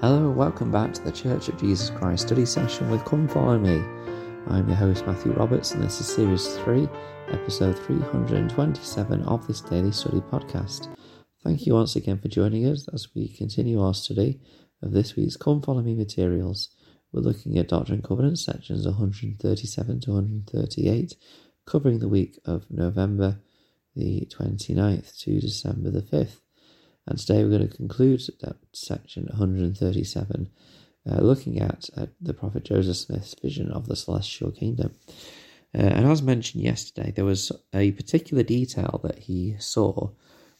Hello welcome back to the Church of Jesus Christ study session with Come Follow Me. I'm your host Matthew Roberts and this is Series 3, Episode 327 of this daily study podcast. Thank you once again for joining us as we continue our study of this week's Come Follow Me materials. We're looking at Doctrine and Covenants sections 137 to 138, covering the week of November the 29th to December the 5th. And today we're going to conclude that section 137, uh, looking at, at the prophet Joseph Smith's vision of the celestial kingdom. Uh, and as mentioned yesterday, there was a particular detail that he saw,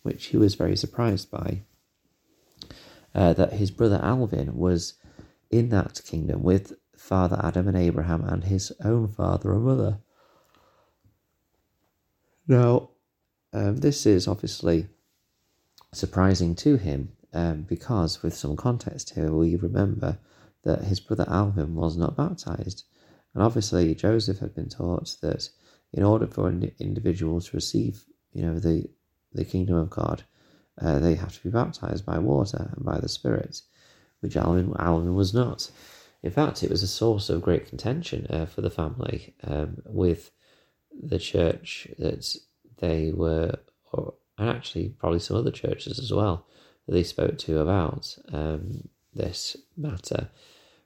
which he was very surprised by. Uh, that his brother Alvin was in that kingdom with Father Adam and Abraham and his own father and mother. Now, um, this is obviously surprising to him um, because, with some context here, we remember that his brother Alvin was not baptized. And obviously, Joseph had been taught that in order for an individual to receive, you know, the, the kingdom of God, uh, they have to be baptized by water and by the Spirit, which Alvin, Alvin was not. In fact, it was a source of great contention uh, for the family um, with the church that they were, and actually probably some other churches as well that they spoke to about um, this matter.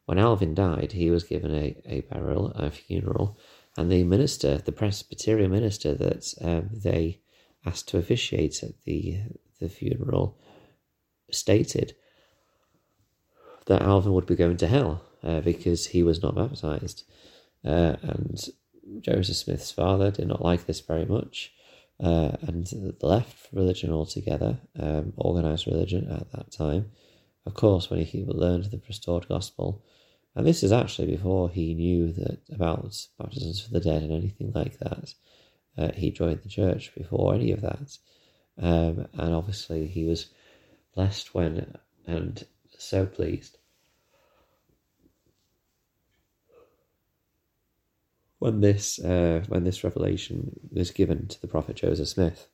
When Alvin died, he was given a, a burial, a funeral, and the minister, the Presbyterian minister that um, they asked to officiate at the the funeral, stated that Alvin would be going to hell uh, because he was not baptized, uh, and Joseph Smith's father did not like this very much uh, and left religion altogether, um, organized religion at that time. Of course, when he learned the restored gospel, and this is actually before he knew that about baptisms for the dead and anything like that. Uh, he joined the church before any of that, um, and obviously he was blessed when and so pleased when this uh, when this revelation was given to the prophet Joseph Smith.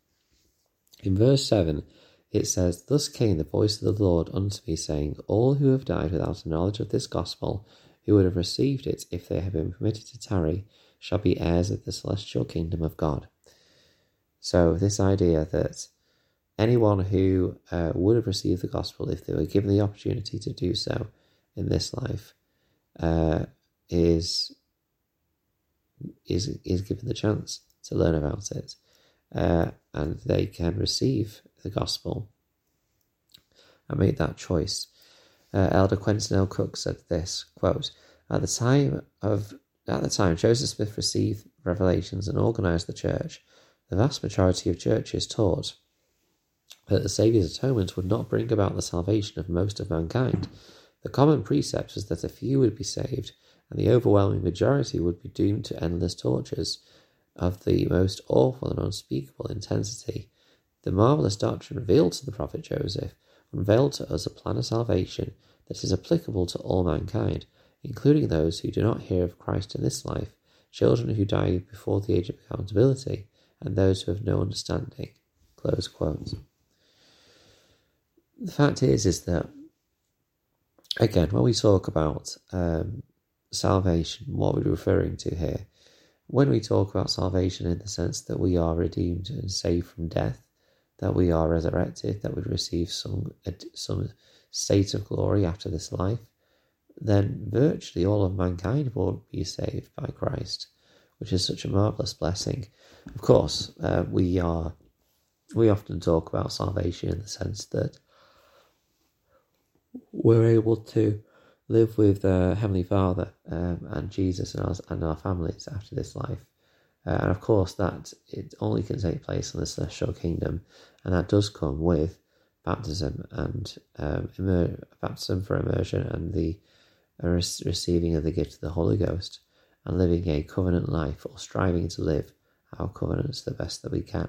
In verse seven, it says, "Thus came the voice of the Lord unto me, saying, All who have died without a knowledge of this gospel, who would have received it if they had been permitted to tarry, shall be heirs of the celestial kingdom of God." So this idea that anyone who uh, would have received the gospel if they were given the opportunity to do so in this life uh, is is is given the chance to learn about it, uh, and they can receive the gospel and make that choice. Uh, Elder Quentin L. Cook said this quote: "At the time of at the time Joseph Smith received revelations and organized the church, the vast majority of churches taught." That the Saviour's atonement would not bring about the salvation of most of mankind. The common precept was that a few would be saved, and the overwhelming majority would be doomed to endless tortures of the most awful and unspeakable intensity. The marvelous doctrine revealed to the prophet Joseph unveiled to us a plan of salvation that is applicable to all mankind, including those who do not hear of Christ in this life, children who die before the age of accountability, and those who have no understanding. The fact is, is that again, when we talk about um, salvation, what we're referring to here. When we talk about salvation in the sense that we are redeemed and saved from death, that we are resurrected, that we receive some some state of glory after this life, then virtually all of mankind will be saved by Christ, which is such a marvelous blessing. Of course, uh, we are we often talk about salvation in the sense that we're able to live with uh, Heavenly Father um, and Jesus and our, and our families after this life. Uh, and of course, that it only can take place in the celestial kingdom, and that does come with baptism and um, immer- baptism for immersion and the uh, receiving of the gift of the Holy Ghost and living a covenant life or striving to live our covenants the best that we can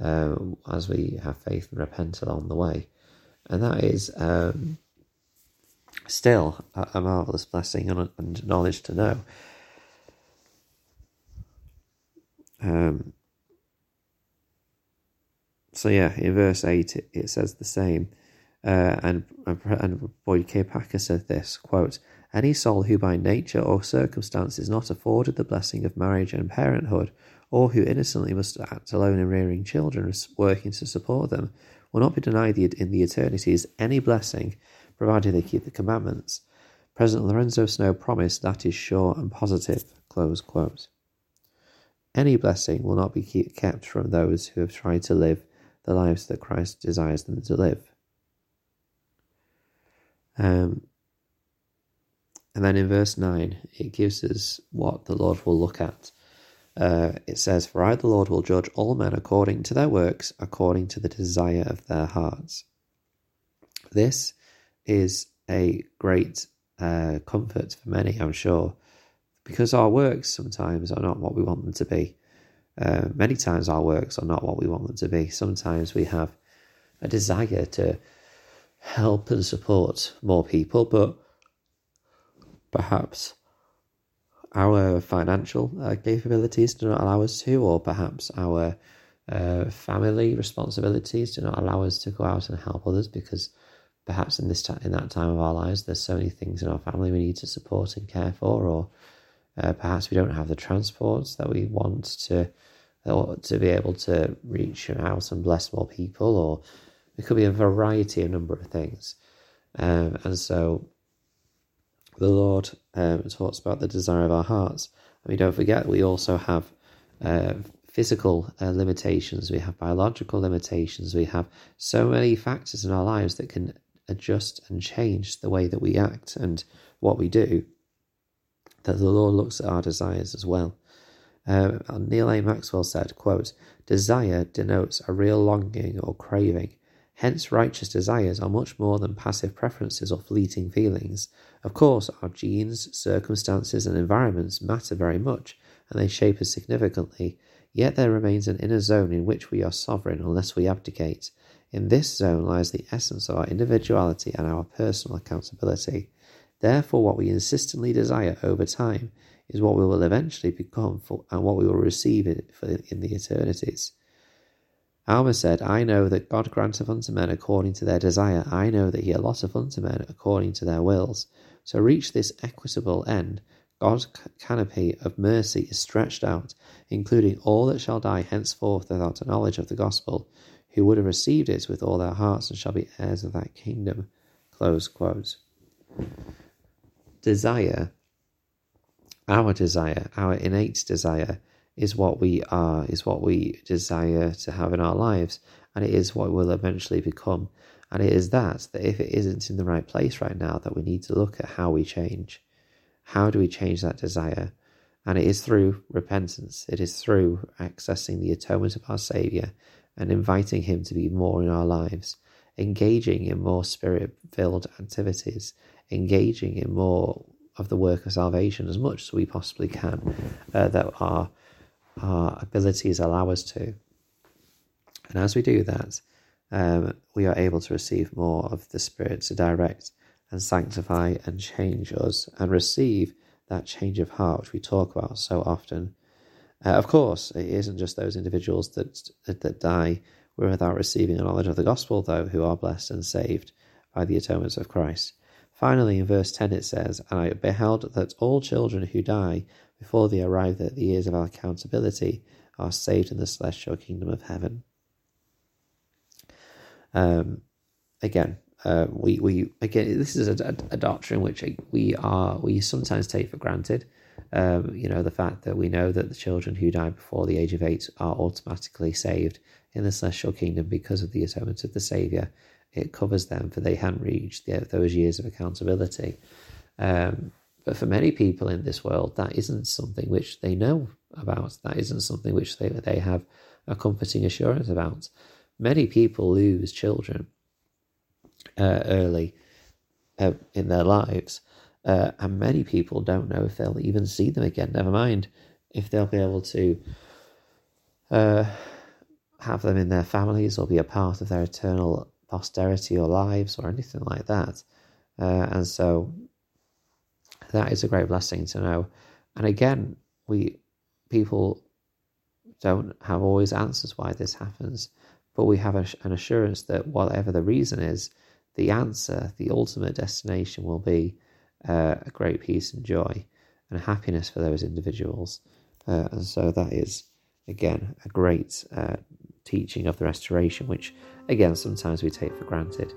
uh, as we have faith and repent along the way. And that is um, still a, marvelous blessing and, knowledge to know. Um, so yeah, in verse eight it, it says the same. Uh, and, and K. Packer said this quote, Any soul who by nature or circumstance is not afforded the blessing of marriage and parenthood, or who innocently must act alone in rearing children, working to support them, will not be denied in the eternities any blessing, provided they keep the commandments. President Lorenzo Snow promised that is sure and positive. Any blessing will not be kept from those who have tried to live the lives that Christ desires them to live. Um, and then in verse 9, it gives us what the Lord will look at. Uh, it says, For I, the Lord, will judge all men according to their works, according to the desire of their hearts. This is a great uh, comfort for many, I'm sure, because our works sometimes are not what we want them to be. Uh, many times our works are not what we want them to be. Sometimes we have a desire to help and support more people, but perhaps our financial uh, capabilities do not allow us to, or perhaps our uh, family responsibilities do not allow us to go out and help others because perhaps in this in that time of our lives there's so many things in our family we need to support and care for, or uh, perhaps we don't have the transports that we want to to be able to reach out and bless more people, or it could be a variety, a number of things. Um, and so the Lord um, talks about the desire of our hearts. I mean, don't forget, we also have uh, physical uh, limitations, we have biological limitations, we have so many factors in our lives that can adjust and change the way that we act and what we do that the Lord looks at our desires as well. Uh, Neal A. Maxwell said, quote, Desire denotes a real longing or craving. Hence, righteous desires are much more than passive preferences or fleeting feelings. Of course, our genes, circumstances, and environments matter very much, and they shape us significantly. Yet there remains an inner zone in which we are sovereign unless we abdicate. In this zone lies the essence of our individuality and our personal accountability. Therefore, what we insistently desire over time is what we will eventually become for, and what we will receive in, for, in the eternities. Alma said, I know that God granteth unto men according to their desire. I know that he allotteth unto men according to their wills. To reach this equitable end, God's canopy of mercy is stretched out, including all that shall die henceforth without a knowledge of the gospel, who would have received it with all their hearts and shall be heirs of that kingdom. Close quote desire, our desire, our innate desire, is what we are, is what we desire to have in our lives, and it is what we'll eventually become. And it is that, that if it isn't in the right place right now, that we need to look at how we change. How do we change that desire? And it is through repentance, it is through accessing the atonement of our Saviour and inviting Him to be more in our lives, engaging in more spirit filled activities, engaging in more of the work of salvation as much as we possibly can, uh, that our our abilities allow us to. And as we do that, um, we are able to receive more of the Spirit to direct and sanctify and change us and receive that change of heart which we talk about so often. Uh, of course, it isn't just those individuals that, that, that die without receiving a knowledge of the gospel, though, who are blessed and saved by the atonement of Christ. Finally, in verse 10, it says, And I beheld that all children who die before they arrive at the years of accountability are saved in the celestial kingdom of heaven. Um, again, uh, we, we again this is a, a, doctrine which we are we sometimes take for granted. Um, you know the fact that we know that the children who die before the age of eight are automatically saved in the celestial kingdom because of the atonement of the Savior it covers them for they hadn't reached the, those years of accountability. Um, but for many people in this world, that isn't something which they know about. That isn't something which they, they have a comforting assurance about. Many people lose children uh, early uh, in their lives, uh, and many people don't know if they'll even see them again. Never mind if they'll be able to uh, have them in their families or be a part of their eternal posterity or lives or anything like that. Uh, and so that is a great blessing to know. And again, we people don't have always answers why this happens, but we have a, an assurance that whatever the reason is, the answer, the ultimate destination will be uh, a great peace and joy and happiness for those individuals. Uh, and so that is, again, a great uh, teaching of the restoration, which, again, sometimes we take for granted.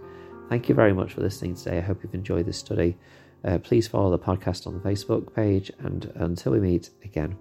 Thank you very much for listening today. I hope you've enjoyed this study. Uh, please follow the podcast on the Facebook page, and until we meet again,